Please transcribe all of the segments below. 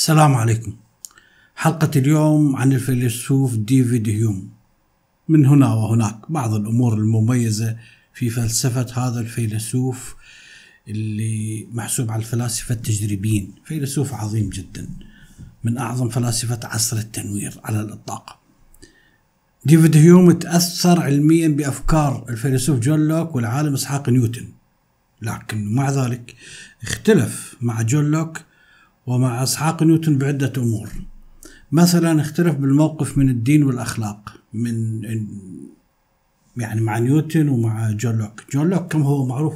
السلام عليكم. حلقة اليوم عن الفيلسوف ديفيد هيوم. من هنا وهناك بعض الأمور المميزة في فلسفة هذا الفيلسوف اللي محسوب على الفلاسفة التجريبيين. فيلسوف عظيم جدا. من أعظم فلاسفة عصر التنوير على الإطلاق. ديفيد هيوم تأثر علميا بأفكار الفيلسوف جون لوك والعالم إسحاق نيوتن. لكن مع ذلك اختلف مع جون لوك ومع إسحاق نيوتن بعدة أمور. مثلا اختلف بالموقف من الدين والأخلاق من يعني مع نيوتن ومع جون لوك. جون لوك كم هو معروف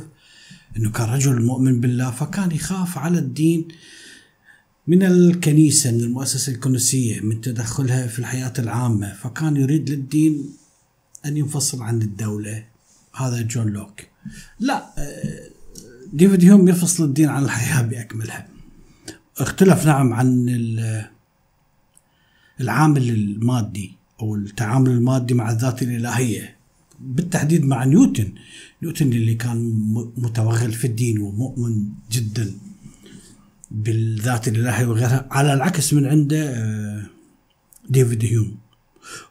إنه كان رجل مؤمن بالله فكان يخاف على الدين من الكنيسة من المؤسسة الكنسية من تدخلها في الحياة العامة. فكان يريد للدين أن ينفصل عن الدولة. هذا جون لوك. لا آه، ديفيد هيوم يفصل الدين عن الحياة بأكملها. اختلف نعم عن العامل المادي أو التعامل المادي مع الذات الإلهية. بالتحديد مع نيوتن. نيوتن اللي كان متوغل في الدين ومؤمن جدا بالذات الإلهية وغيرها على العكس من عنده آه، ديفيد هيوم.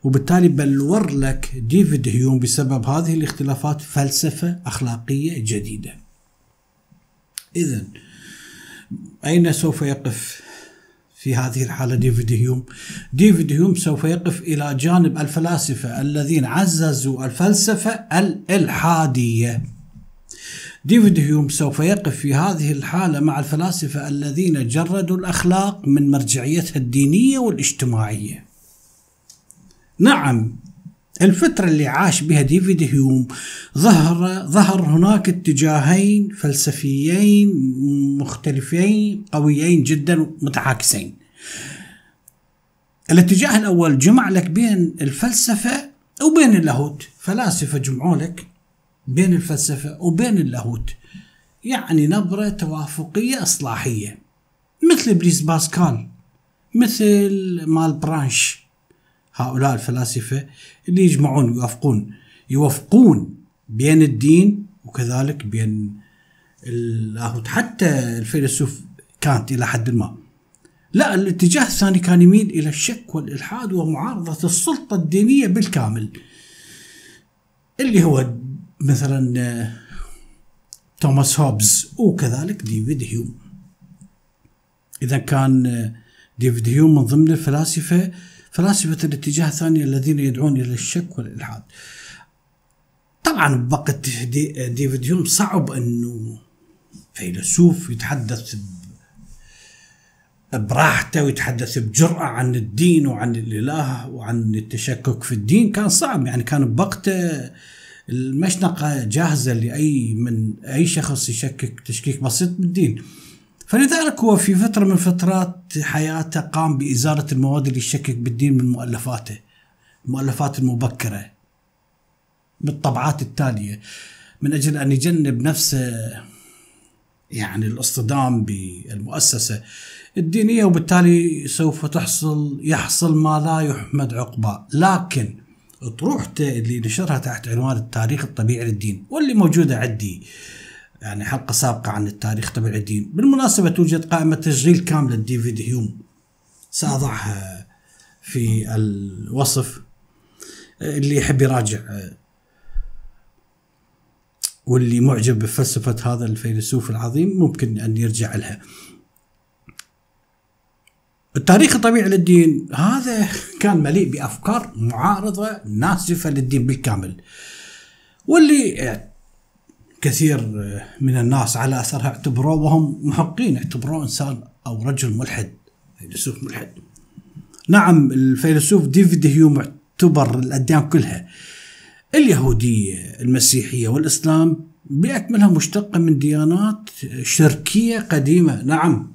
وبالتالي بلور لك ديفيد هيوم بسبب هذه الاختلافات فلسفة أخلاقية جديدة. اذا أين سوف يقف في هذه الحالة ديفيد هيوم؟ ديفيد هيوم سوف يقف إلى جانب الفلاسفة الذين عززوا الفلسفة الإلحادية. ديفيد هيوم سوف يقف في هذه الحالة مع الفلاسفة الذين جردوا الأخلاق من مرجعيتها الدينية والاجتماعية. نعم الفترة اللي عاش بها ديفيد هيوم ظهر ظهر هناك اتجاهين فلسفيين مختلفين قويين جدا متعاكسين. الاتجاه الأول جمع لك بين الفلسفة وبين اللاهوت، فلاسفة جمعوا لك بين الفلسفة وبين اللاهوت. يعني نبرة توافقية إصلاحية مثل بليز باسكال مثل مالبرانش هؤلاء الفلاسفة اللي يجمعون يوافقون. بين الدين وكذلك بين اللاهوت حتى الفيلسوف كانط إلى حد ما. لا الاتجاه الثاني كان يميل إلى الشك والإلحاد ومعارضة السلطة الدينية بالكامل. اللي هو مثلا توماس هوبز وكذلك ديفيد هيوم. إذا كان ديفيد هيوم من ضمن الفلاسفة فلاسفة الاتجاه الثاني الذين يدعون إلى الشك والإلحاد. طبعا دي ديفيد هيوم صعب أنه فيلسوف يتحدث براحته ويتحدث بجرأة عن الدين وعن الإله وعن التشكك في الدين. كان صعب يعني كان بوقته المشنقة جاهزة لأي من أي شخص يشكك تشكيك بسيط بالدين. فلذلك هو في فترة من فترات حياته قام بإزالة المواد اللي يشكك بالدين من مؤلفاته المؤلفات المبكرة بالطبعات التالية من أجل أن يجنب نفسه يعني الاصطدام بالمؤسسة الدينية وبالتالي سوف تحصل يحصل ما لا يحمد عقباه. لكن طروحته اللي نشرها تحت عنوان التاريخ الطبيعي للدين واللي موجودة عندي يعني حلقة سابقة عن التاريخ تبع الدين. بالمناسبة توجد قائمة تشغيل كاملة ديفيد هيوم. سأضعها في الوصف. اللي يحب يراجع واللي معجب بفلسفة هذا الفيلسوف العظيم ممكن أن يرجع لها. التاريخ الطبيعي للدين. هذا كان مليء بأفكار معارضة ناسفة للدين بالكامل. واللي كثير من الناس على اثرها اعتبروه وهم محقين اعتبروه إنسان أو رجل ملحد فيلسوف ملحد. نعم الفيلسوف ديفيد هيوم اعتبر الأديان كلها. اليهودية المسيحية والإسلام باكملها مشتقة من ديانات شركية قديمة. نعم.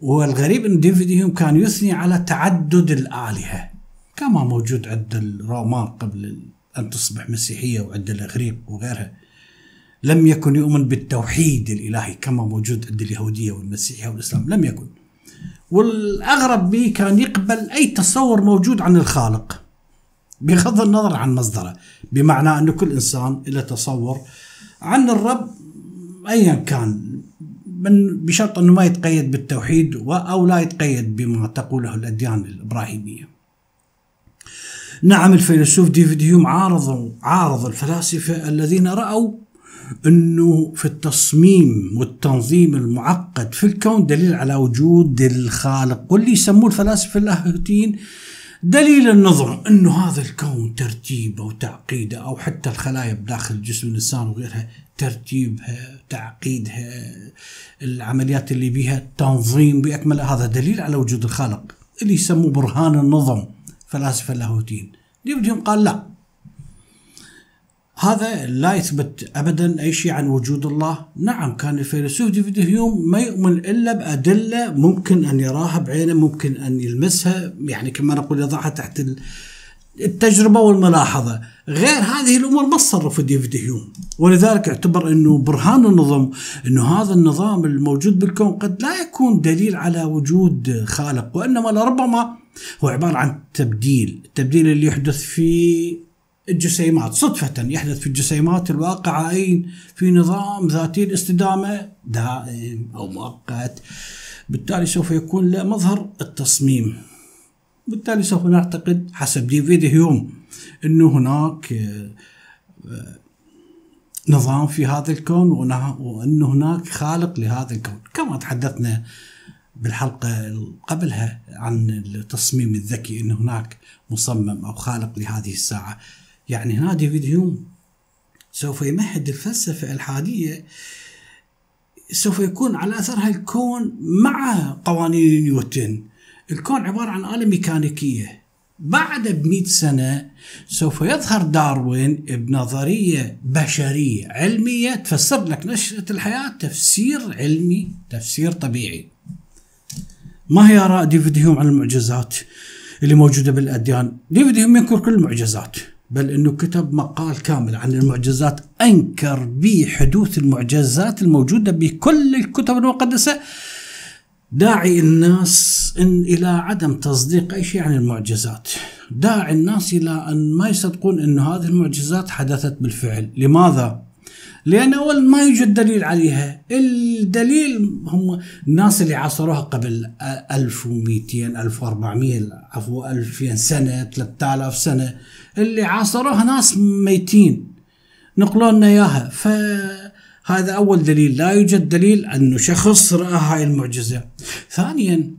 والغريب إن ديفيد هيوم كان يثني على تعدد الآلهة. كما موجود عند الرومان قبل أن تصبح مسيحية وعند الإغريق وغيرها. لم يكن يؤمن بالتوحيد الإلهي كما موجود عند اليهودية والمسيحية والإسلام لم يكن والأغرب به كان يقبل أي تصور موجود عن الخالق بغض النظر عن مصدره بمعنى أن كل إنسان له تصور عن الرب ايا كان من بشرط أنه ما يتقيد بالتوحيد أو لا يتقيد بما تقوله الأديان الإبراهيمية. نعم الفيلسوف ديفيد هيوم عارض عارض الفلاسفة الذين رأوا إنه في التصميم والتنظيم المعقد في الكون دليل على وجود الخالق واللي يسموه الفلاسفة اللاهوتيين دليل النظم إنه هذا الكون ترتيبه وتعقيده أو حتى الخلايا بداخل جسم الإنسان وغيرها ترتيبها تعقيدها العمليات اللي بيها تنظيم باكملها هذا دليل على وجود الخالق اللي يسموه برهان النظم فلاسفة اللاهوتيين ديفيد قال لا. هذا لا يثبت ابدا أي شيء عن وجود الله، نعم كان الفيلسوف ديفيد هيوم ما يؤمن إلا بأدلة ممكن أن يراها بعينه، ممكن أن يلمسها، يعني كما نقول يضعها تحت التجربة والملاحظة، غير هذه الأمور ما تصرف ديفيد هيوم، ولذلك اعتبر إنه برهان النظم إنه هذا النظام الموجود بالكون قد لا يكون دليل على وجود خالق، وإنما لربما هو عبارة عن تبديل، التبديل اللي يحدث في الجسيمات. صدفة يحدث في الجسيمات الواقعة أين في نظام ذاتي الاستدامة دائم أو مؤقت. بالتالي سوف يكون له مظهر التصميم. بالتالي سوف نعتقد حسب ديفيد هيوم أنه هناك آه، نظام في هذا الكون وأن هناك خالق لهذا الكون. كما تحدثنا بالحلقة قبلها عن التصميم الذكي أن هناك مصمم أو خالق لهذه الساعة. يعني هنا ديفيد هيوم سوف يمهد الفلسفة الإلحادية سوف يكون على أثرها الكون مع قوانين نيوتن الكون عبارة عن آلة ميكانيكية. بعد بمئة سنة سوف يظهر داروين بنظرية بشرية علمية تفسر لك نشأة الحياة تفسير علمي تفسير طبيعي. ما هي آراء ديفيد هيوم عن المعجزات اللي موجودة بالأديان؟ ديفيد هيوم ينكر كل المعجزات. بل إنه كتب مقال كامل عن المعجزات أنكر بحدوث المعجزات الموجودة بكل الكتب المقدسة. داعي الناس إن إلى عدم تصديق أي شيء عن المعجزات. داعي الناس إلى أن ما يصدقون إن هذه المعجزات حدثت بالفعل. لماذا؟ لأن أول ما يوجد دليل عليها الدليل هم الناس اللي عاصروها قبل 1200 1400 عفوا 2000 سنة 3000 سنة. اللي عاصروها ناس ميتين. نقلوا لنا إياها. فهذا أول دليل. لا يوجد دليل أنه شخص رأى هاي المعجزة. ثانيا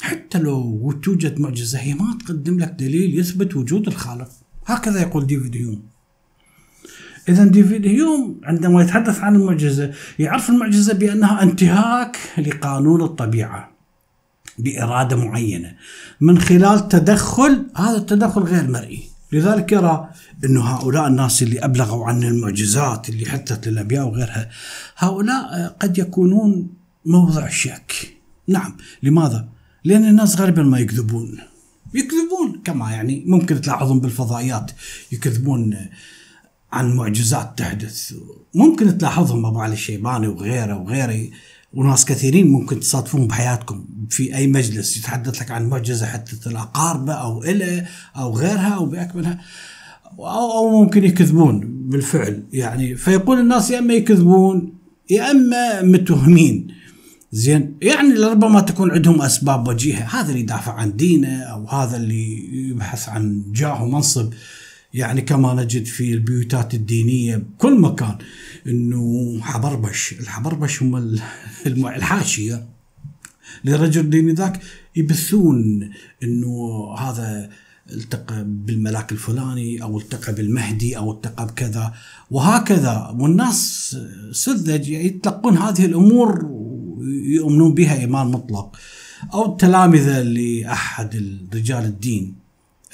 حتى لو توجد معجزة هي ما تقدم لك دليل يثبت وجود الخالق. هكذا يقول ديفيد هيوم. اذا ديفيد هيوم عندما يتحدث عن المعجزة يعرف المعجزة بأنها انتهاك لقانون الطبيعة بإرادة معينة. من خلال تدخل هذا التدخل غير مرئي. لذلك يرى انه هؤلاء الناس اللي أبلغوا عن المعجزات اللي حدثت للأنبياء وغيرها هؤلاء قد يكونون موضع شك. نعم لماذا؟ لأن الناس غالبا ما يكذبون. يكذبون كما يعني ممكن تلاحظون بالفضائيات يكذبون عن معجزات تحدث. ممكن تلاحظهم أبو علي الشيباني وغيره وغيره. وناس كثيرين ممكن تصادفون بحياتكم. في أي مجلس يتحدث لك عن معجزة حدثت لاقاربه أو إله أو غيرها أو بأكملها أو أو ممكن يكذبون بالفعل. يعني فيقول الناس يا أما يكذبون يا أما متهمين. زين؟ يعني لربما تكون عندهم أسباب وجيهة. هذا اللي يدافع عن دينه أو هذا اللي يبحث عن جاه ومنصب. يعني كما نجد في البيوتات الدينية بكل مكان. إنه حبربش. الحبربش هم الحاشية. لرجل ديني ذاك يبثون إنه هذا التقى بالملاك الفلاني أو التقى بالمهدي أو التقى بكذا. وهكذا. والناس سذج يتلقون هذه الأمور ويؤمنون بها إيمان مطلق. أو التلامذة لأحد رجال الدين.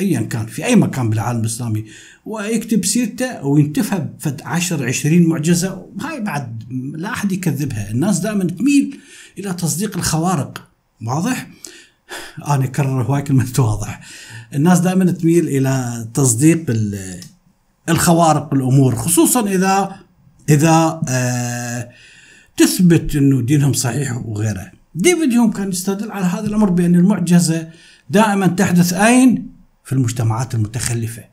ايا كان في أي مكان بالعالم الإسلامي. ويكتب سيرته وينتفى فد 10 20 معجزة هاي بعد لا أحد يكذبها. الناس دائما تميل إلى تصديق الخوارق. واضح؟ أنا أكرر هواي كلمه واضح. الناس دائما تميل إلى تصديق الخوارق الأمور خصوصا إذا إذا آه تثبت إنه دينهم صحيح وغيره. ديفيد هيوم كان يستدل على هذا الأمر بأن المعجزة دائما تحدث أين؟ في المجتمعات المتخلفة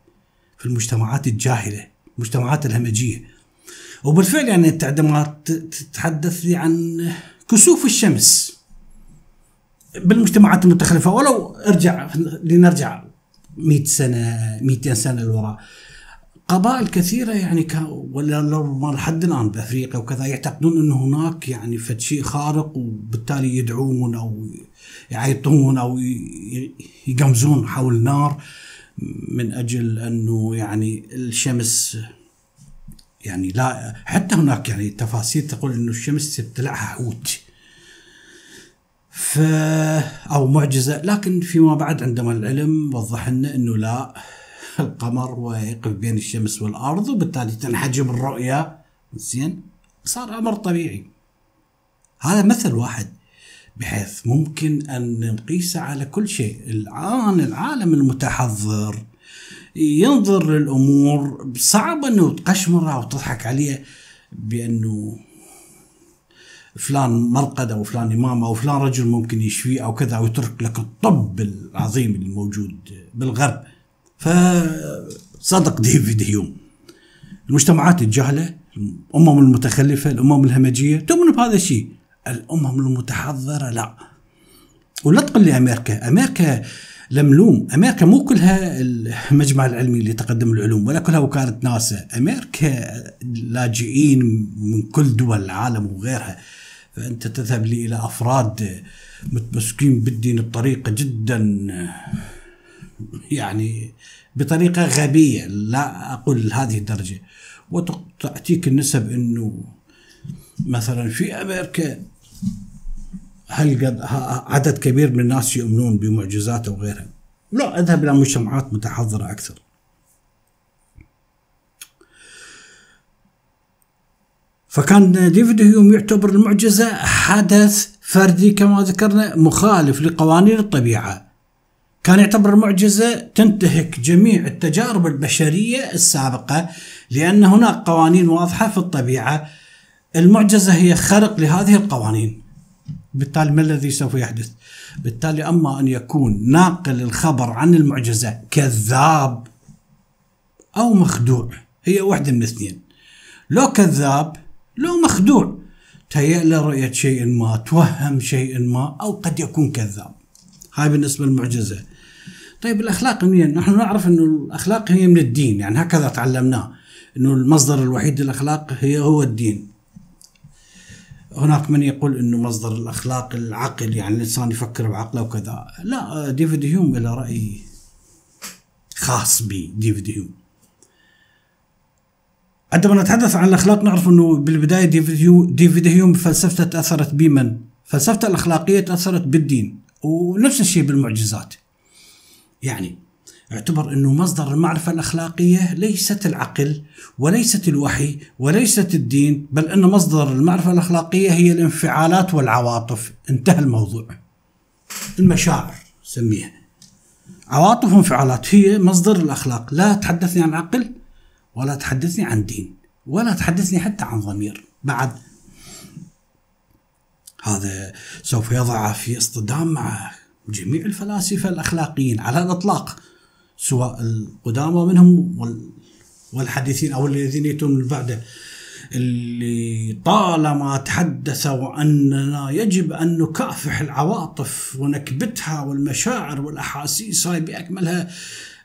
في المجتمعات الجاهلة المجتمعات الهمجية. وبالفعل يعني انت عندما تتحدث لي عن كسوف الشمس بالمجتمعات المتخلفة ولو ارجع لنرجع 100 سنة 200 سنة للوراء قبائل كثيرة يعني ولا لو لحد الآن بأفريقيا وكذا يعتقدون أن هناك يعني فد شيء خارق وبالتالي يدعون أو يعيطون أو يقمزون حول النار من أجل أنه يعني الشمس يعني لا حتى هناك يعني تفاسير تقول أنه الشمس تبتلعها حوت. ف أو معجزة. لكن فيما بعد عندما العلم وضح لنا إنه لا القمر ويقف بين الشمس والأرض وبالتالي تنحجب الرؤية. زين؟ صار أمر طبيعي. هذا مثل واحد بحيث ممكن أن نقيسه على كل شيء. الآن العالم المتحضر ينظر للأمور صعب انه تقشمرها وتضحك عليها بأنه فلان مرقد أو فلان إمام أو فلان رجل ممكن يشفيه أو كذا أو يترك لك الطب العظيم الموجود بالغرب. فصدق ديفيد هيوم. المجتمعات الجهلة الأمم المتخلفة الأمم الهمجية تؤمن بهذا الشيء. الأمم المتحضرة لا. ولا تقول لي أمريكا أمريكا لملوم أمريكا مو كلها المجمع العلمي لتقدم العلوم ولا كلها وكالة ناسا. أمريكا لاجئين من كل دول العالم وغيرها. فأنت تذهب لي إلى أفراد متمسكين بالدين بطريقه جدا. يعني بطريقة غبية لا أقول هذه الدرجة. وتاتيك النسب إنه مثلا في أمريكا هل قد عدد كبير من الناس يؤمنون بمعجزات أو غيرها؟ لا أذهب إلى مجتمعات متحضرة أكثر. فكان ديفيد هيوم يعتبر المعجزة حدث فردي كما ذكرنا مخالف لقوانين الطبيعة. كان يعتبر المعجزة تنتهك جميع التجارب البشرية السابقة لأن هناك قوانين واضحة في الطبيعة. المعجزة هي خرق لهذه القوانين. بالتالي ما الذي سوف يحدث؟ بالتالي أما أن يكون ناقل الخبر عن المعجزة كذاب أو مخدوع هي واحدة من الاثنين. لو كذاب لو مخدوع تهيأ له رؤية شيء ما توهم شيء ما أو قد يكون كذاب. هاي بالنسبة للمعجزة. طيب الأخلاق منين نحن نعرف أنه الأخلاق هي من الدين يعني هكذا تعلمناه أنه المصدر الوحيد للأخلاق هي هو الدين هناك من يقول إنه مصدر الأخلاق العقل يعني الإنسان يفكر بعقله وكذا لا ديفيد هيوم له رأي خاص بديفيد هيوم عندما نتحدث عن الأخلاق نعرف إنه بالبداية ديفيد هيوم فلسفته تأثرت بمن؟ فلسفته الأخلاقية تأثرت بالدين ونفس الشيء بالمعجزات. يعني اعتبر إنه مصدر المعرفة الأخلاقية ليست العقل وليست الوحي وليست الدين بل إن مصدر المعرفة الأخلاقية هي الانفعالات والعواطف انتهى الموضوع. المشاعر سميها. عواطف وانفعالات هي مصدر الأخلاق لا تحدثني عن عقل ولا تحدثني عن دين ولا تحدثني حتى عن ضمير بعد هذا سوف يضع في اصطدام مع جميع الفلاسفة الأخلاقيين على الإطلاق سواء القدامى منهم والحديثين أو الذين يأتون من بعده اللي طالما تحدثوا أننا يجب أن نكافح العواطف ونكبتها والمشاعر والأحاسيس هاي بأكملها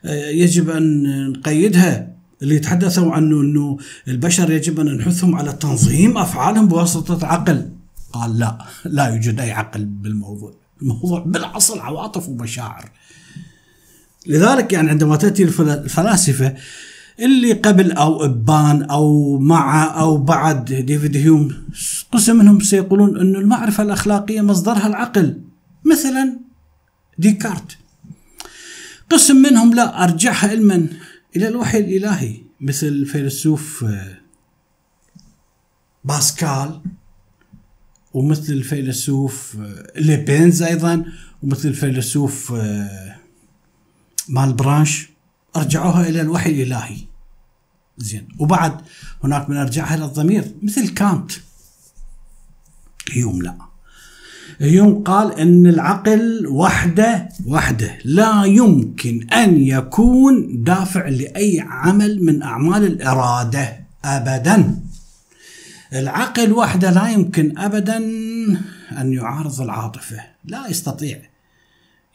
آه، يجب أن نقيدها. اللي يتحدثوا عنه إنه البشر يجب أن نحثهم على تنظيم أفعالهم بواسطة عقل. قال لا لا يوجد أي عقل بالموضوع. الموضوع بالاصل عواطف ومشاعر لذلك يعني عندما تأتي الفلاسفة اللي قبل أو إبان أو مع أو بعد ديفيد هيوم قسم منهم سيقولون أن المعرفة الأخلاقية مصدرها العقل مثلا ديكارت. قسم منهم لا أرجعها علما إلى الوحي الإلهي مثل الفيلسوف آه، باسكال. ومثل الفيلسوف آه، ليبنتز أيضا ومثل الفيلسوف آه، مالبرانش أرجعوها إلى الوحي الإلهي. زين. وبعد هناك من أرجعها إلى الضمير مثل كانط. هيوم لا. هيوم قال إن العقل وحده وحده لا يمكن أن يكون دافع لأي عمل من أعمال الإرادة ابدا. العقل وحده لا يمكن ابدا أن يعارض العاطفة لا يستطيع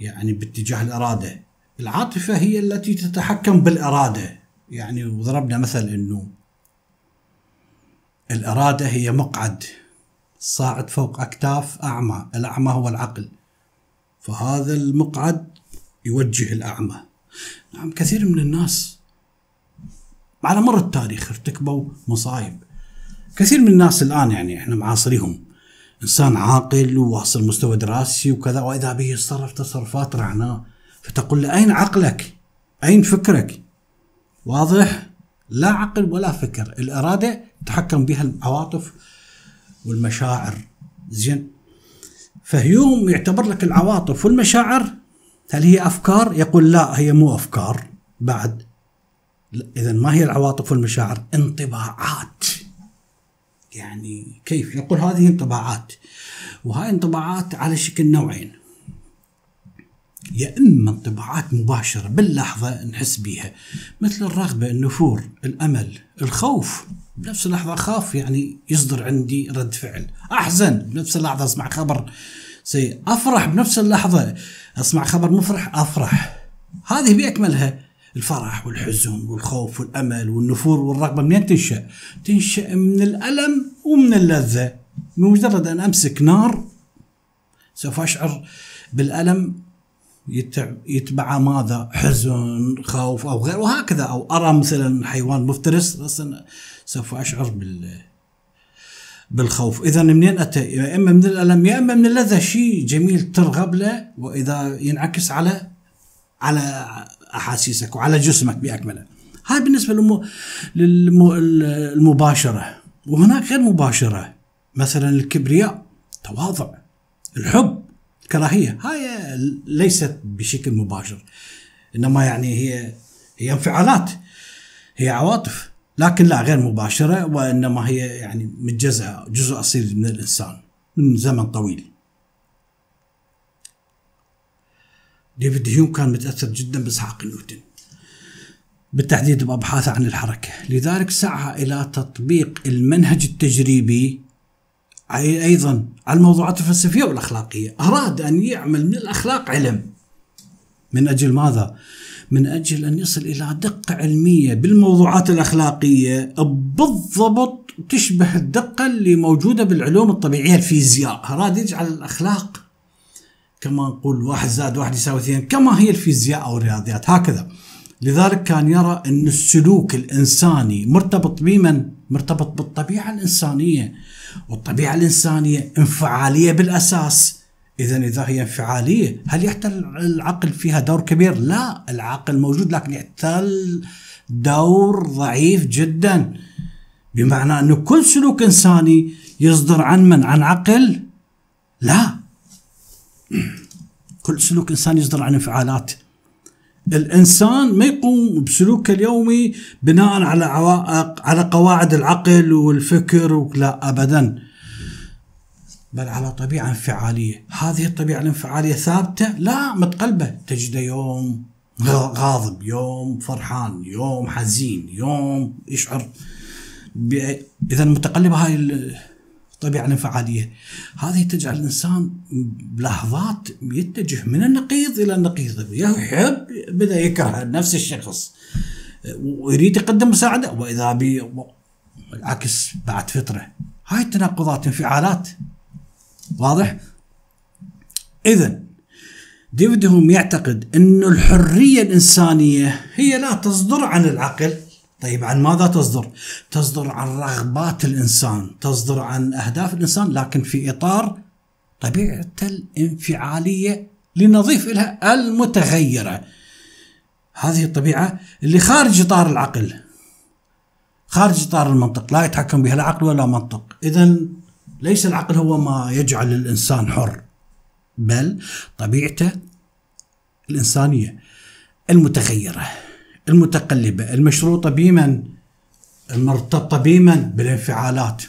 يعني باتجاه الإرادة. العاطفة هي التي تتحكم بالإرادة. يعني وضربنا مثل إنه الإرادة هي مقعد صاعد فوق أكتاف أعمى الأعمى هو العقل. فهذا المقعد يوجه الأعمى. نعم كثير من الناس على مر التاريخ ارتكبوا مصايب. كثير من الناس الآن يعني إحنا معاصريهم إنسان عاقل وواصل مستوى دراسي وكذا وإذا به يتصرف تصرفات رعناء فتقول له أين عقلك؟ أين فكرك؟ واضح؟ لا عقل ولا فكر، الإرادة تحكم بها العواطف والمشاعر زين فهيوم يعتبر لك العواطف والمشاعر هل هي أفكار؟ يقول لا هي مو أفكار بعد اذا ما هي العواطف والمشاعر؟ انطباعات يعني كيف؟ يقول هذه انطباعات وهاي انطباعات على شكل نوعين. يا إما انطباعات مباشرة باللحظة نحس بيها مثل الرغبة النفور الأمل الخوف. بنفس اللحظة اخاف يعني يصدر عندي رد فعل. أحزن بنفس اللحظة أسمع خبر سيء. أفرح بنفس اللحظة أسمع خبر مفرح أفرح. هذه بأكملها. الفرح والحزن والخوف والأمل والنفور والرغبة منين تنشأ؟ تنشأ من الألم ومن اللذة بمجرد أن أمسك نار سوف أشعر بالألم يتبع ماذا؟ حزن، خوف أو غيره وهكذا أو أرى مثلا حيوان مفترس سوف أشعر بال بالخوف، اذا منين أتى؟ يا إما من الألم يا إما من اللذة شيء جميل ترغب له وإذا ينعكس على على أحاسيسك وعلى جسمك بأكمله. هاي بالنسبة للمباشرة. وهناك غير مباشرة. مثلا الكبرياء تواضع. الحب الكراهيه هاي ليست بشكل مباشر. إنما يعني هي هي انفعالات. هي عواطف. لكن لا غير مباشرة. وإنما هي يعني متجزأة. جزء أصيل من الإنسان. من زمن طويل. ديفيد هيوم كان متأثر جدا بإسحاق نيوتن. بالتحديد بأبحاثه عن الحركة، لذلك سعى إلى تطبيق المنهج التجريبي أيضا على الموضوعات الفلسفية والأخلاقية، أراد أن يعمل من الأخلاق علم. من أجل ماذا؟ من أجل أن يصل إلى دقة علمية بالموضوعات الأخلاقية بالضبط تشبه الدقة اللي موجودة بالعلوم الطبيعية الفيزياء، أراد يجعل الأخلاق كما نقول واحد زائد واحد يساوي اثنين كما هي الفيزياء أو الرياضيات هكذا. لذلك كان يرى أن السلوك الإنساني مرتبط بمن؟ مرتبط بالطبيعة الإنسانية والطبيعة الإنسانية انفعالية بالأساس إذا إذا هي انفعالية هل يحتل العقل فيها دور كبير؟ لا العقل موجود لكن يحتل دور ضعيف جدا بمعنى أنه كل سلوك إنساني يصدر عن من؟ عن عقل؟ لا كل سلوك إنساني يصدر عن انفعالات الإنسان ما يقوم بسلوكه اليومي بناء على عوائق على قواعد العقل والفكر لا ابدا. بل على طبيعة انفعالية، هذه الطبيعة الانفعالية ثابتة؟ لا متقلبة، تجده يوم غاضب، يوم فرحان، يوم حزين، يوم يشعر إذا متقلبه هاي الطبيعة الانفعالية هذه تجعل الإنسان بلحظات يتجه من النقيض إلى النقيض. يحب بدأ يكره نفس الشخص. ويريد يقدم مساعدة. وإذا بي العكس بعد فترة هاي التناقضات انفعالات. واضح؟ إذا ديفيد هوم يعتقد أن الحرية الإنسانية هي لا تصدر عن العقل. طيب عن ماذا تصدر؟ تصدر عن رغبات الإنسان، تصدر عن أهداف الإنسان لكن في إطار طبيعته الانفعالية لنضيف لها المتغيرة. هذه الطبيعة اللي خارج إطار العقل. خارج إطار المنطق، لا يتحكم بها لا عقل ولا منطق، اذا ليس العقل هو ما يجعل الإنسان حر بل طبيعته الإنسانية المتغيرة. المتقلبة المشروطة بمن؟ المرتبطة بمن؟ بالانفعالات.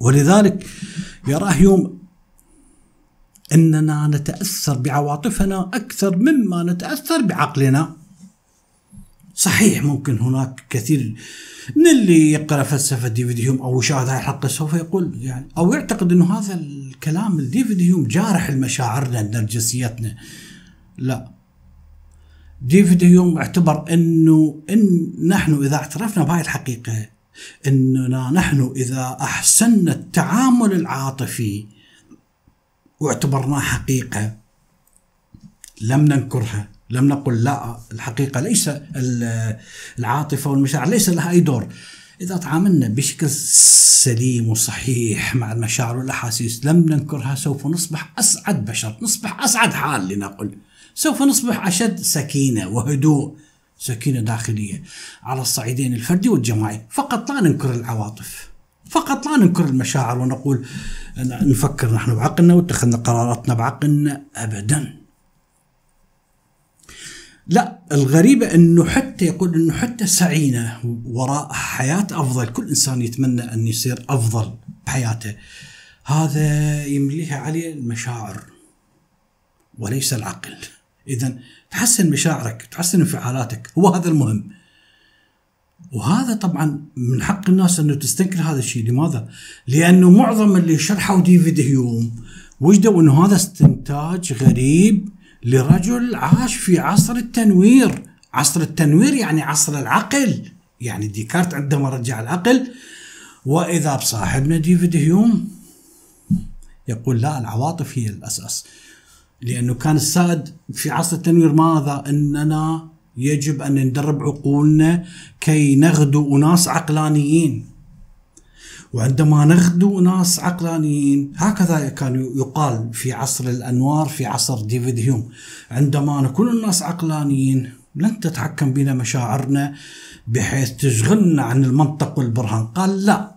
ولذلك يرى هيوم أننا نتأثر بعواطفنا أكثر مما نتأثر بعقلنا. صحيح ممكن هناك كثير من اللي يقرأ فلسفة ديفيد هيوم أو يشاهد هذه الحلقة سوف يقول يعني أو يعتقد إنه هذا الكلام ديفيد هيوم جارح لمشاعرنا نرجسيتنا. لا. ديفيد هيوم اعتبر إنه إن نحن إذا اعترفنا بهاي الحقيقة إننا نحن إذا أحسننا التعامل العاطفي واعتبرناه حقيقة لم ننكرها لم نقل لا الحقيقة ليس العاطفة والمشاعر ليس لها أي دور. إذا تعاملنا بشكل سليم وصحيح مع المشاعر والأحاسيس لم ننكرها سوف نصبح أسعد بشر نصبح أسعد حال لنقل. سوف نصبح أشد سكينة وهدوء سكينة داخلية على الصعيدين الفردي والجماعي فقط لا ننكر العواطف فقط لا ننكر المشاعر ونقول نفكر نحن بعقلنا واتخذنا قراراتنا بعقلنا ابدا. لا الغريبة أنه حتى يقول أنه حتى سعينا وراء حياة أفضل كل إنسان يتمنى أن يصير أفضل بحياته. هذا يمليها عليه المشاعر وليس العقل. اذا تحسن مشاعرك تحسن انفعالاتك هو هذا المهم. وهذا طبعا من حق الناس إنه تستنكر هذا الشيء. لماذا؟ لأنه معظم اللي شرحوا ديفيد هيوم وجدوا إنه هذا استنتاج غريب لرجل عاش في عصر التنوير. عصر التنوير يعني عصر العقل. يعني ديكارت عندما رجع العقل. وإذا بصاحبنا ديفيد هيوم يقول لا العواطف هي الأساس. لأنه كان السائد في عصر التنوير ماذا؟ إننا يجب أن ندرب عقولنا كي نغدو أناس عقلانيين. وعندما نغدو ناس عقلانيين هكذا كان يقال في عصر الأنوار في عصر ديفيد هيوم. عندما نكون الناس عقلانيين لن تتحكم بنا مشاعرنا بحيث تشغلنا عن المنطق والبرهان. قال لا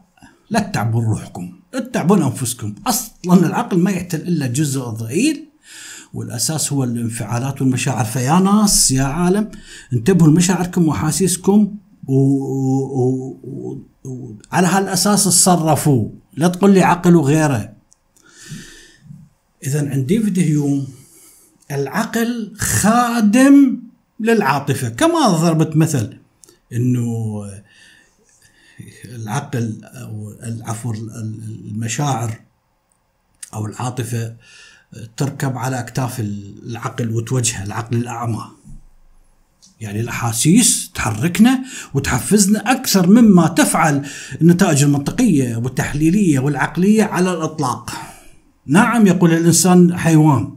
لا تتعبون روحكم اتعبون أنفسكم. أصلا العقل ما يحتل إلا جزء ضئيل والأساس هو الانفعالات والمشاعر. فيا ناس يا عالم انتبهوا لمشاعركم وأحاسيسكم وعلى هالأساس تصرفوا. لا تقول لي عقل وغيره. اذا عند ديفيد هيوم العقل خادم للعاطفة. كما ضربت مثل إنه العقل أو العفو المشاعر أو العاطفة تركب على أكتاف العقل وتوجهه العقل الأعمى يعني الأحاسيس تحركنا وتحفزنا أكثر مما تفعل النتائج المنطقية والتحليلية والعقلية على الإطلاق. نعم يقول الإنسان حيوان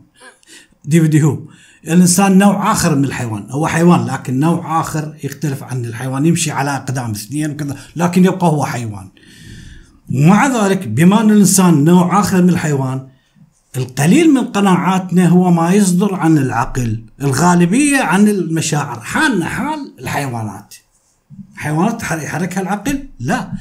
ديفيد هو الإنسان نوع آخر من الحيوان هو حيوان لكن نوع آخر يختلف عن الحيوان يمشي على أقدام اثنين وكذا لكن يبقى هو حيوان. ومع ذلك بما أن الإنسان نوع آخر من الحيوان القليل من قناعاتنا هو ما يصدر عن العقل الغالبية عن المشاعر حالنا حال الحيوانات. حيوانات يحركها العقل؟ لا.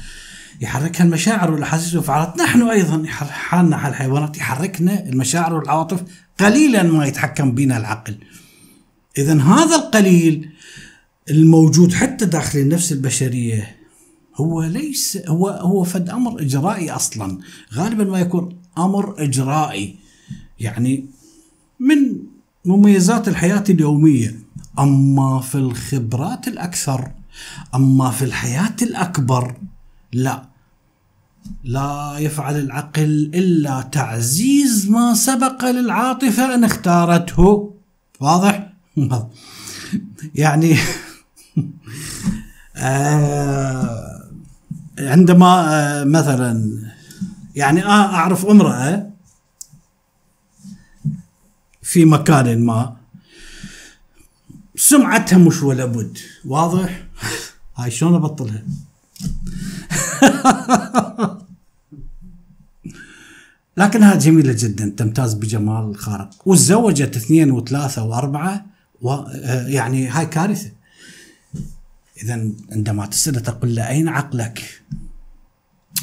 يحركها المشاعر والأحاسيس والانفعالات نحن أيضا حالنا حال الحيوانات يحركنا المشاعر والعواطف قليلا ما يتحكم بنا العقل. اذا هذا القليل الموجود حتى داخل النفس البشرية هو ليس هو هو فد أمر إجرائي أصلا. غالبا ما يكون أمر إجرائي. يعني من مميزات الحياة اليومية أما في الخبرات الأكثر أما في الحياة الأكبر لا لا يفعل العقل إلا تعزيز ما سبق للعاطفة أن اختارته واضح؟ يعني آه عندما آه مثلا يعني أعرف أمرأة في مكان ما. سمعتها مش ولا بد. واضح؟ هاي شلون أبطلها؟ لكنها جميلة جدا تمتاز بجمال خارق. وتزوجت اثنين وثلاثة وأربعة و يعني هاي كارثة. إذا عندما تسأله تقول له أين عقلك؟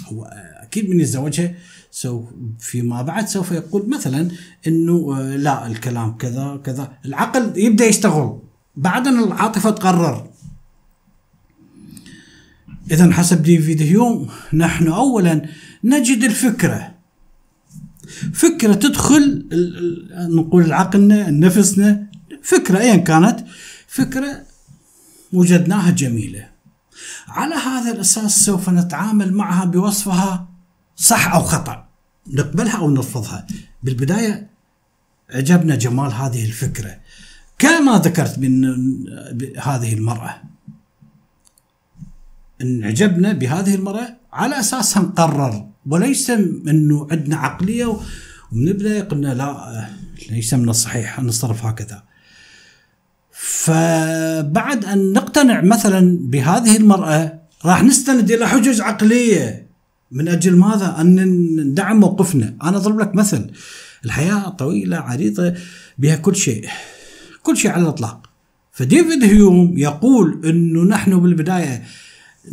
هو أكيد من يتزوجها. سوف فيما بعد سوف يقول مثلا إنه آه، لا الكلام كذا كذا. العقل يبدأ يشتغل. بعدين العاطفة تقرر. اذا حسب ديفيد هيوم نحن اولا نجد الفكرة. فكرة تدخل نقول عقلنا نفسنا. فكرة ايا كانت فكرة وجدناها جميلة. على هذا الأساس سوف نتعامل معها بوصفها صح أو خطأ. نقبلها أو نرفضها. بالبداية عجبنا جمال هذه الفكرة. كما ذكرت من هذه المرأة انعجبنا بهذه المرأة على أساسها نقرر وليس أنه عندنا عقلية ومن البداية قلنا لا ليس من الصحيح أن نصرف هكذا. فبعد أن نقتنع مثلا بهذه المرأة راح نستند إلى حجج عقلية. من أجل ماذا؟ أن ندعم موقفنا. أنا أضرب لك مثل. الحياة طويلة عريضة بها كل شيء. كل شيء على الإطلاق. فديفيد هيوم يقول أنه نحن بالبداية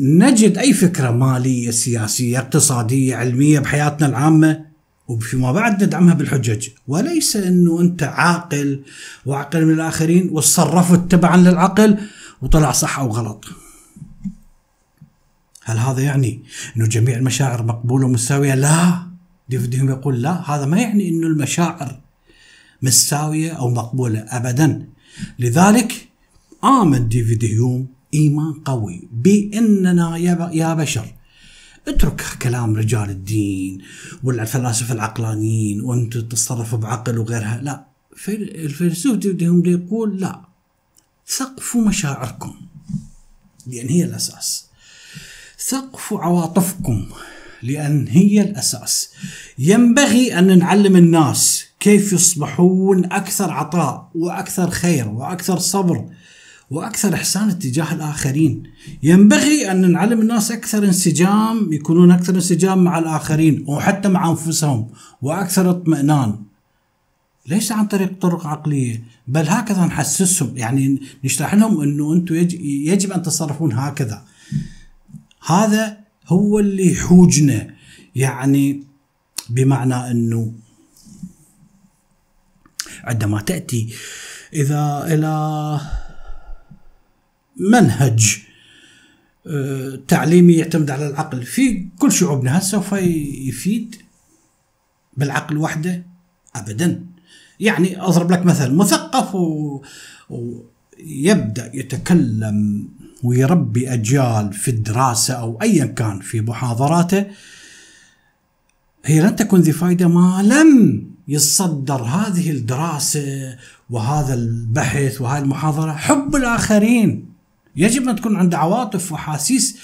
نجد أي فكرة مالية سياسية اقتصادية علمية بحياتنا العامة وفيما بعد ندعمها بالحجج. وليس أنه أنت عاقل وعقل من الآخرين وتصرفت تبعا للعقل وطلع صح أو غلط. هل هذا يعني أنه جميع المشاعر مقبولة ومساوية لا. ديفيد هيوم يقول لا هذا ما يعني أنه المشاعر مساوية أو مقبولة أبدا. لذلك آمن ديفيد هيوم إيمان قوي بأننا يا بشر اترك كلام رجال الدين والفلاسفة العقلانيين وأنتم تتصرفوا بعقل وغيرها. لا. الفيلسوف ديفيد هيوم يقول لا ثقفوا مشاعركم. لأن هي الأساس. ثقفوا عواطفكم لأن هي الأساس. ينبغي أن نعلم الناس كيف يصبحون أكثر عطاء وأكثر خير وأكثر صبر وأكثر إحسان تجاه الآخرين. ينبغي أن نعلم الناس أكثر انسجام يكونون أكثر انسجام مع الآخرين وحتى مع أنفسهم وأكثر اطمئنان. ليس عن طريق طرق عقلية بل هكذا نحسسهم. يعني نشرح لهم أنه أنتم يجب أن تتصرفون هكذا. هذا هو اللي يحوجنا يعني بمعنى أنه عندما تأتي إذا إلى منهج آه، تعليمي يعتمد على العقل في كل شعوبنا هل سوف يفيد بالعقل وحده؟ ابدا. يعني أضرب لك مثل مثقف و... ويبدا يتكلم ويربي أجيال في الدراسة أو ايا كان في محاضراته هي لن تكون ذي فائده ما لم يتصدر هذه الدراسة وهذا البحث وهذه المحاضرة. حب الآخرين يجب أن تكون عنده عواطف واحاسيس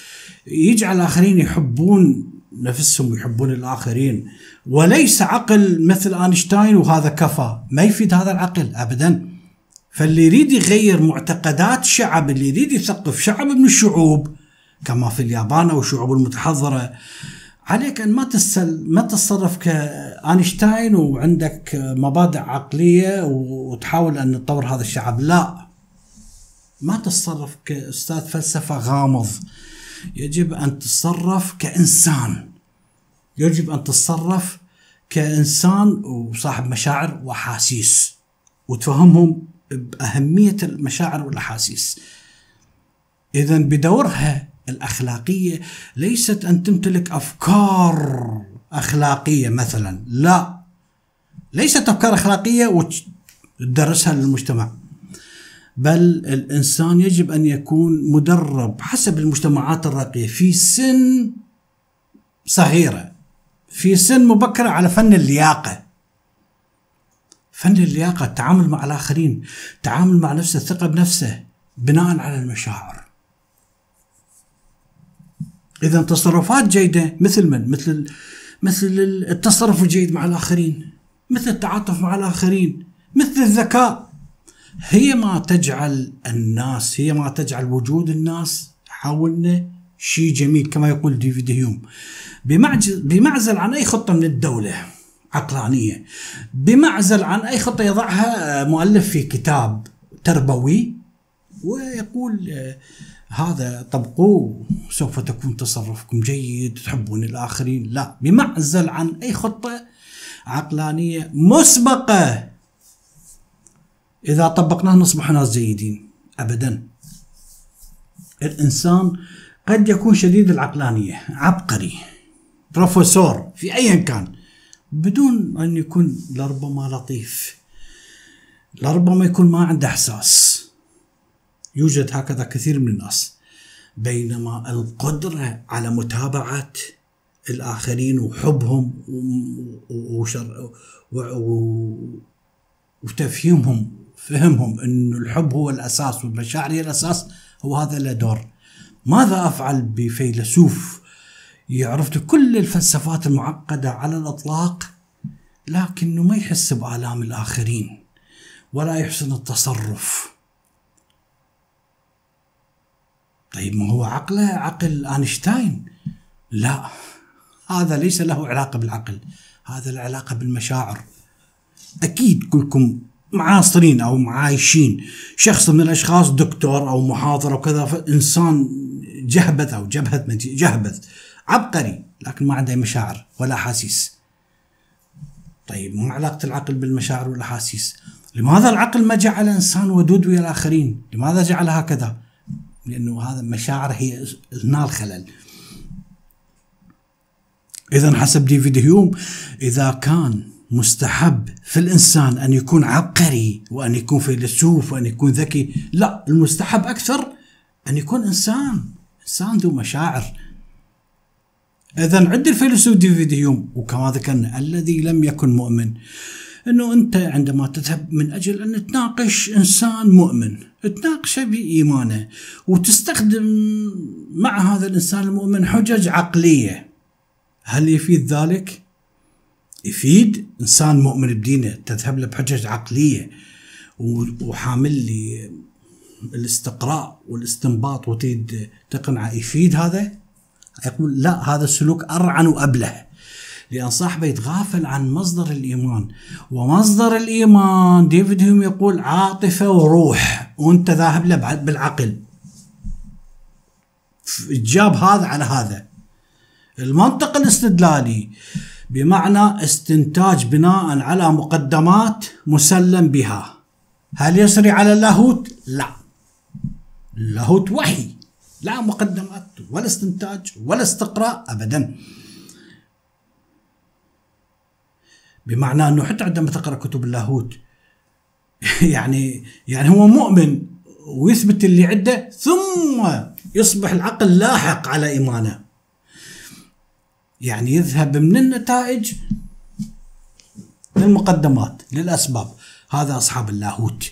يجعل الآخرين يحبون نفسهم ويحبون الآخرين. وليس عقل مثل اينشتاين وهذا كفى ما يفيد هذا العقل ابدا. فاللي يريد يغير معتقدات شعب اللي يريد يثقف شعب من الشعوب كما في اليابان أو الشعوب المتحضرة. عليك أن ما تسل ما تتصرف كأينشتاين وعندك مبادئ عقلية وتحاول أن تطور هذا الشعب. لا. ما تتصرف كأستاذ فلسفة غامض. يجب أن تتصرف كإنسان. يجب أن تتصرف كإنسان وصاحب مشاعر وأحاسيس. وتفهمهم. بأهمية المشاعر والأحاسيس. إذا بدورها الأخلاقية ليست أن تمتلك أفكار أخلاقية مثلا لا. ليست أفكار أخلاقية وتدرسها للمجتمع. بل الإنسان يجب أن يكون مدرب حسب المجتمعات الراقيه في سن صغيرة في سن مبكرة على فن اللياقة. فن اللياقة التعامل مع الآخرين التعامل مع نفسه الثقة بنفسه بناء على المشاعر. اذا تصرفات جيدة مثل من؟ مثل مثل التصرف الجيد مع الآخرين مثل التعاطف مع الآخرين مثل الذكاء. هي ما تجعل الناس هي ما تجعل وجود الناس حولنا شيء جميل كما يقول ديفيد هيوم. بمعزل عن أي خطة من الدولة. عقلانية. بمعزل عن أي خطة يضعها مؤلف في كتاب تربوي ويقول آه، هذا طبقوه سوف تكون تصرفكم جيد تحبون الآخرين. لا بمعزل عن أي خطة عقلانية مسبقة. إذا طبقناه نصبح ناس جيدين أبدا. الإنسان قد يكون شديد العقلانية عبقري بروفيسور في أيا كان. بدون أن يكون لربما لطيف. لربما يكون ما عنده إحساس. يوجد هكذا كثير من الناس. بينما القدرة على متابعة الآخرين وحبهم وشر وتفهيمهم فهمهم أن الحب هو الأساس والمشاعر هي الأساس هو هذا له دور. ماذا أفعل بفيلسوف يعرف كل الفلسفات المعقدة على الإطلاق لكنه ما يحس بآلام الآخرين ولا يحسن التصرف. طيب ما هو عقله؟ عقل أينشتاين. لا هذا ليس له علاقة بالعقل هذا العلاقة بالمشاعر. أكيد كلكم معاصرين أو معايشين. شخص من الأشخاص دكتور أو محاضر أو كذا إنسان جهبذ أو جبهة جهبذ. عبقري لكن ما عنده مشاعر ولا أحاسيس طيب ما علاقة العقل بالمشاعر والأحاسيس لماذا العقل ما جعل إنسان ودود ويا الآخرين؟ لماذا جعل هكذا؟ لأنه هذا المشاعر هي هنا الخلل. إذا حسب ديفيد هيوم إذا كان مستحب في الإنسان أن يكون عبقري وأن يكون فيلسوف وأن يكون ذكي لا المستحب أكثر أن يكون إنسان. إنسان ذو مشاعر. إذا عند الفيلسوف ديفيد هيوم وكما ذكرنا الذي لم يكن مؤمن. إنه أنت عندما تذهب من أجل أن تناقش إنسان مؤمن تناقشه بإيمانه وتستخدم مع هذا الإنسان المؤمن حجج عقلية. هل يفيد ذلك؟ يفيد. إنسان مؤمن بدينه تذهب له بحجج عقلية وحامل لي الاستقراء والاستنباط وتريد تقنعه. يفيد هذا؟ يقول لا هذا السلوك أرعن وابله لأن صاحبه يتغافل عن مصدر الإيمان. ومصدر الإيمان ديفيد هيوم يقول عاطفة وروح وأنت ذاهب له بالعقل. جاب هذا على هذا. المنطق الاستدلالي بمعنى استنتاج بناء على مقدمات مسلم بها. هل يسري على اللاهوت؟ لا. اللاهوت وحي. لا مقدمات ولا استنتاج ولا استقراء ابدا. بمعنى أنه حتى عندما تقرأ كتب اللاهوت يعني يعني هو مؤمن ويثبت اللي عنده ثم يصبح العقل لاحق على إيمانه. يعني يذهب من النتائج للمقدمات للأسباب. هذا أصحاب اللاهوت.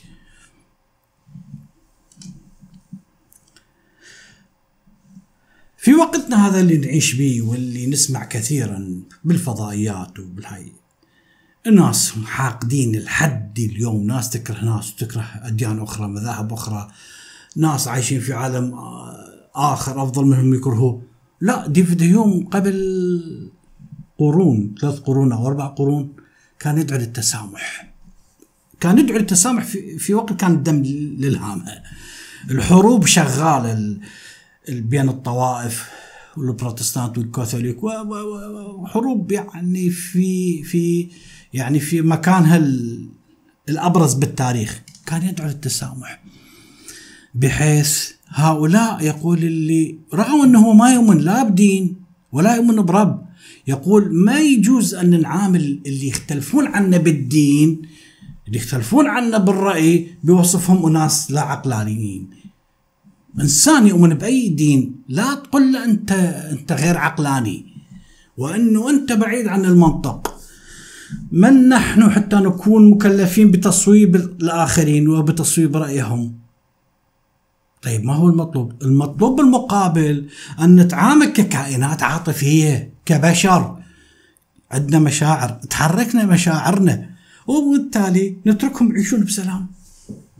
في وقتنا هذا اللي نعيش به واللي نسمع كثيرا بالفضائيات وبالهاي. الناس حاقدين الحد اليوم. ناس تكره ناس وتكره أديان أخرى مذاهب أخرى. ناس عايشين في عالم آخر أفضل منهم يكرهوه. لا ديفيد هيوم قبل قرون ثلاث قرون أو أربع قرون كان يدعو للتسامح. كان يدعو للتسامح في, في وقت كان الدم للهامة. الحروب شغالة بين الطوائف والبروتستانت والكاثوليك وحروب يعني في في يعني في مكانها الأبرز بالتاريخ. كان يدعو للتسامح. بحيث هؤلاء يقول اللي رغم أنه ما يؤمن لا بدين ولا يؤمن برب يقول ما يجوز أن نعامل اللي يختلفون عنا بالدين اللي يختلفون عنا بالرأي بوصفهم أناس لا عقلانيين. إنسان يؤمن بأي دين لا تقول له أنت أنت غير عقلاني وأنه أنت بعيد عن المنطق. من نحن حتى نكون مكلفين بتصويب الآخرين وبتصويب رأيهم؟ طيب ما هو المطلوب؟ المطلوب بالمقابل أن نتعامل ككائنات عاطفية كبشر. عندنا مشاعر تحركنا مشاعرنا وبالتالي نتركهم يعيشون بسلام.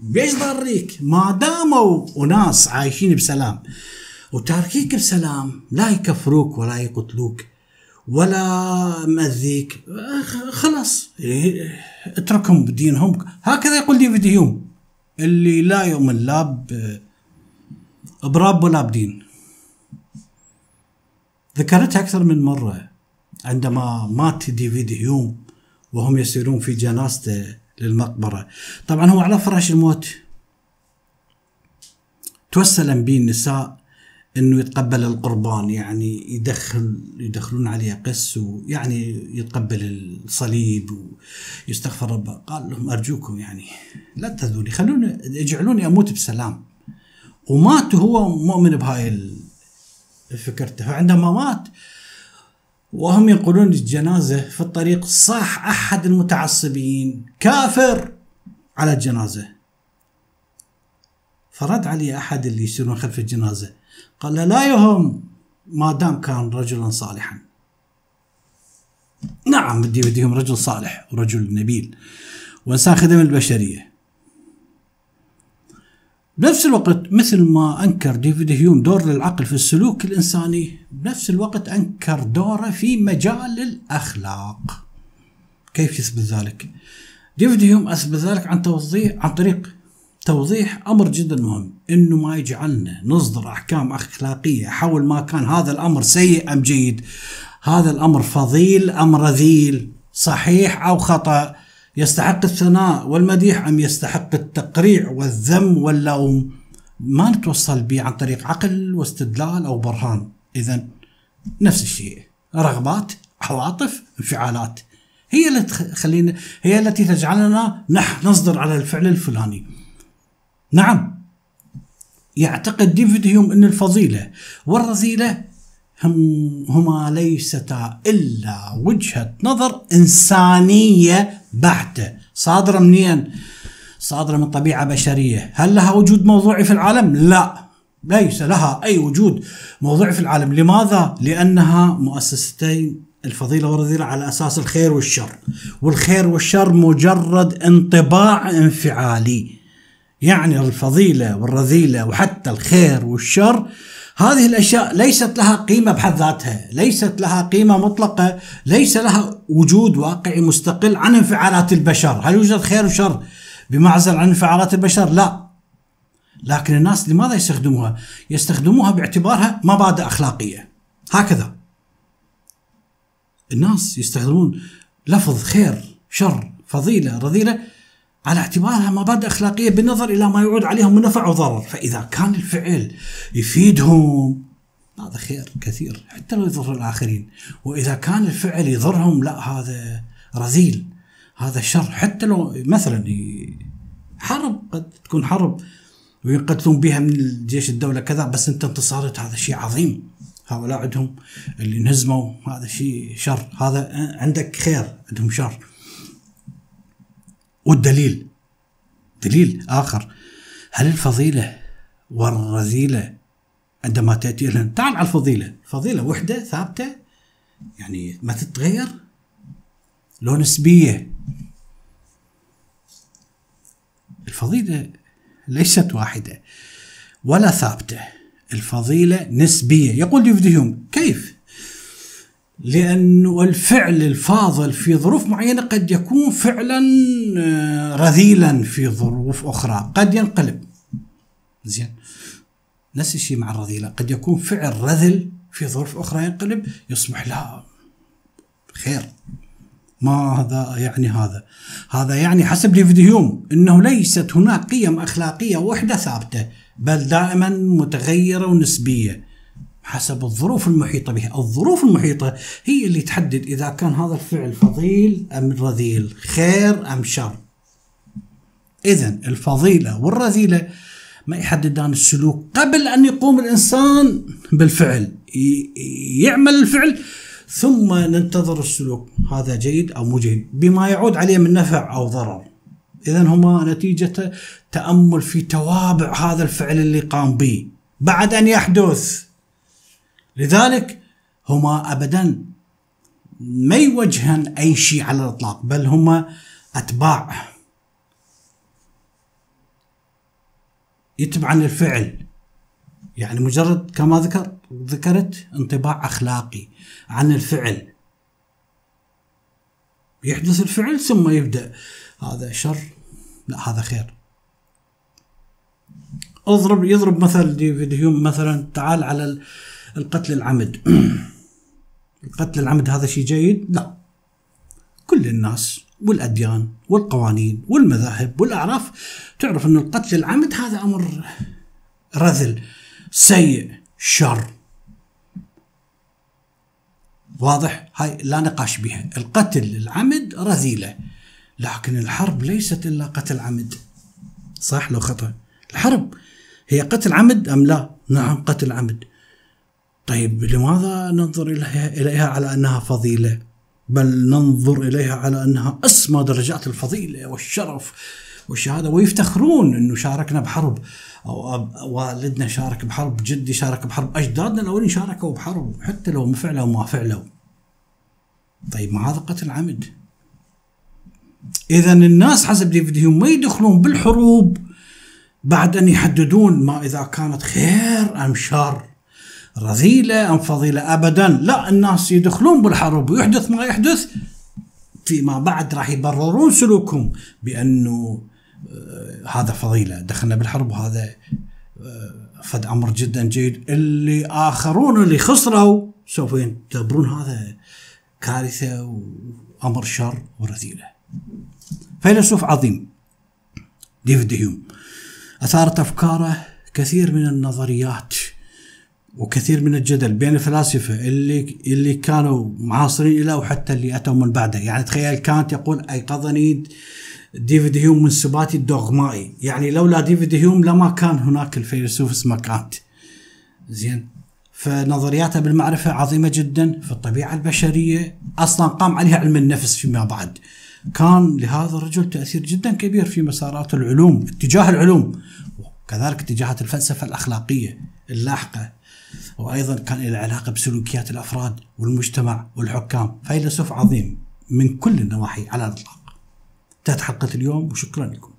بيش ضريك ما داموا أناس عايشين بسلام وتاركيك بسلام لا يكفروك ولا يقتلوك ولا مأذيك. خلاص اتركهم بدينهم. هكذا يقول ديفيد هيوم اللي لا يؤمن لا برب ولا بدين. ذكرتها أكثر من مرة عندما مات ديفيد هيوم وهم يسيرون في جنازته. للمقبرة. طبعا هو على فراش الموت. توسل به النساء إنه يتقبل القربان يعني يدخل يدخلون عليه قس ويعني يتقبل الصليب ويستغفر ربه قال لهم أرجوكم يعني لا تأذوني خلوني اجعلوني أموت بسلام. ومات وهو مؤمن بهاي فكرته. فعندما مات وهم ينقلون الجنازة في الطريق صاح أحد المتعصبين. كافر على الجنازة. فرد علي أحد اللي يسيرون خلف الجنازة. قال لا يهم ما دام كان رجلا صالحا. نعم بدي بديهم رجل صالح ورجل نبيل. وإنسان خدم البشرية. بنفس الوقت مثل ما أنكر ديفيد هيوم دور للعقل في السلوك الإنساني بنفس الوقت أنكر دوره في مجال الأخلاق. كيف يثبت ذلك؟ ديفيد هيوم أثبت ذلك عن توضيح عن طريق توضيح أمر جدا مهم إنه ما يجعلنا نصدر أحكام أخلاقية حول ما كان هذا الأمر سيء أم جيد هذا الأمر فضيل أم رذيل صحيح أو خطأ. يستحق الثناء والمديح أم يستحق التقريع والذم واللوم؟ ما نتوصل به عن طريق عقل واستدلال أو برهان. إذا نفس الشيء. رغبات عواطف انفعالات. هي اللي تخلينا هي التي تجعلنا نح نصدر على الفعل الفلاني. نعم. يعتقد ديفيد هيوم أن الفضيلة والرذيلة هم هما ليستا إلا وجهة نظر إنسانية بحتة صادرة منين؟ صادرة من طبيعة بشرية هل لها وجود موضوعي في العالم؟ لا ليس لها أي وجود موضوعي في العالم لماذا؟ لأنها مؤسستين الفضيلة والرذيلة على أساس الخير والشر والخير والشر مجرد انطباع انفعالي يعني الفضيلة والرذيلة وحتى الخير والشر هذه الأشياء ليست لها قيمة بحد ذاتها، ليست لها قيمة مطلقة، ليس لها وجود واقعي مستقل عن انفعالات البشر، هل يوجد خير وشر بمعزل عن انفعالات البشر؟ لا. لكن الناس لماذا يستخدموها؟ يستخدموها باعتبارها مبادئ أخلاقية. هكذا. الناس يستخدمون لفظ خير، شر، فضيلة، رذيلة على اعتبارها مبادئ أخلاقية بالنظر إلى ما يعود عليهم من نفع وضرر. فإذا كان الفعل يفيدهم هذا خير كثير حتى لو يضر الآخرين. وإذا كان الفعل يضرهم لا هذا رذيل هذا شر. حتى لو مثلا حرب قد تكون حرب ويقتلون بها من الجيش الدولة كذا بس أنت انتصرت هذا شيء عظيم. هؤلاء عندهم اللي انهزموا هذا شيء شر. هذا عندك خير عندهم شر. والدليل. دليل آخر. هل الفضيلة والرذيلة عندما تأتي لنا تعال على الفضيلة. فضيلة وحدة ثابتة يعني ما تتغير. لو نسبية الفضيلة ليست واحدة ولا ثابتة. الفضيلة نسبية. يقول ديفيد كيف؟ لأنه الفعل الفاضل في ظروف معينة قد يكون فعلا آه، رذيلا في ظروف أخرى. قد ينقلب. زين. نفس الشيء مع الرذيلة. قد يكون فعل رذل في ظروف أخرى ينقلب يصبح لا. خير. ما هذا يعني هذا؟ هذا يعني حسب ليفيد إنه ليست هناك قيم أخلاقية وحدة ثابتة بل دائما متغيرة ونسبية. حسب الظروف المحيطة به الظروف المحيطة هي اللي تحدد إذا كان هذا الفعل فضيل أم رذيل خير أم شر. إذا الفضيلة والرذيلة ما يحددان السلوك قبل أن يقوم الإنسان بالفعل. يعمل الفعل ثم ننتظر السلوك. هذا جيد أو مو جيد؟ بما يعود عليه من نفع أو ضرر. إذا هما نتيجة تأمل في توابع هذا الفعل اللي قام به. بعد أن يحدث لذلك هما ابدا ما يوجهن أي شيء على الإطلاق بل هما أتباع. يتبعن الفعل. يعني مجرد كما ذكر ذكرت انطباع أخلاقي عن الفعل. يحدث الفعل ثم يبدأ. هذا شر؟ لا هذا خير. اضرب يضرب مثل ديفيد هيوم مثلا تعال على القتل العمد. القتل العمد هذا شيء جيد؟ لا. كل الناس والأديان والقوانين والمذاهب والأعراف تعرف أن القتل العمد هذا أمر رذل سيء شر. واضح؟ هاي لا نقاش بها. القتل العمد رذيلة لكن الحرب ليست إلا قتل عمد. صح لو خطأ؟ الحرب هي قتل عمد أم لا؟ نعم قتل عمد. طيب لماذا ننظر إليها, على أنها فضيلة؟ بل ننظر إليها على أنها أسمى درجات الفضيلة والشرف والشهادة. ويفتخرون أنه شاركنا بحرب أو والدنا شارك بحرب جدي شارك بحرب أجدادنا الأولين شاركوا بحرب حتى لو فعلوا ما فعلوا. طيب ما هذا قتل عمد؟ إذا الناس حسب ديفيد هيوم ما يدخلون بالحروب بعد أن يحددون ما إذا كانت خير أم شر. رذيلة أم فضيلة؟ أبدا. لا الناس يدخلون بالحرب ويحدث ما يحدث. فيما بعد راح يبررون سلوكهم بأنه آه هذا فضيلة دخلنا بالحرب وهذا آه فد أمر جدا جيد. اللي آخرون اللي خسروا سوف يعتبرون هذا كارثة وأمر شر ورذيلة. فيلسوف عظيم ديفيد هيوم. أثارت أفكاره كثير من النظريات. وكثير من الجدل بين الفلاسفة اللي اللي كانوا معاصرين له وحتى اللي أتوا من بعده. يعني تخيل كانت يقول أيقظني ديفيد هيوم من سباتي الدوغمائي. يعني لولا ديفيد هيوم لما كان هناك الفيلسوف اسمه كانت. زين. فنظرياته بالمعرفة عظيمة جدا في الطبيعة البشرية. أصلا قام عليها علم النفس فيما بعد. كان لهذا الرجل تأثير جدا كبير في مسارات العلوم اتجاه العلوم وكذلك اتجاهات الفلسفة الأخلاقية اللاحقة. وأيضا كان له علاقة بسلوكيات الأفراد والمجتمع والحكام فيلسوف عظيم من كل النواحي على الإطلاق. انتهت حلقة اليوم وشكرا لكم.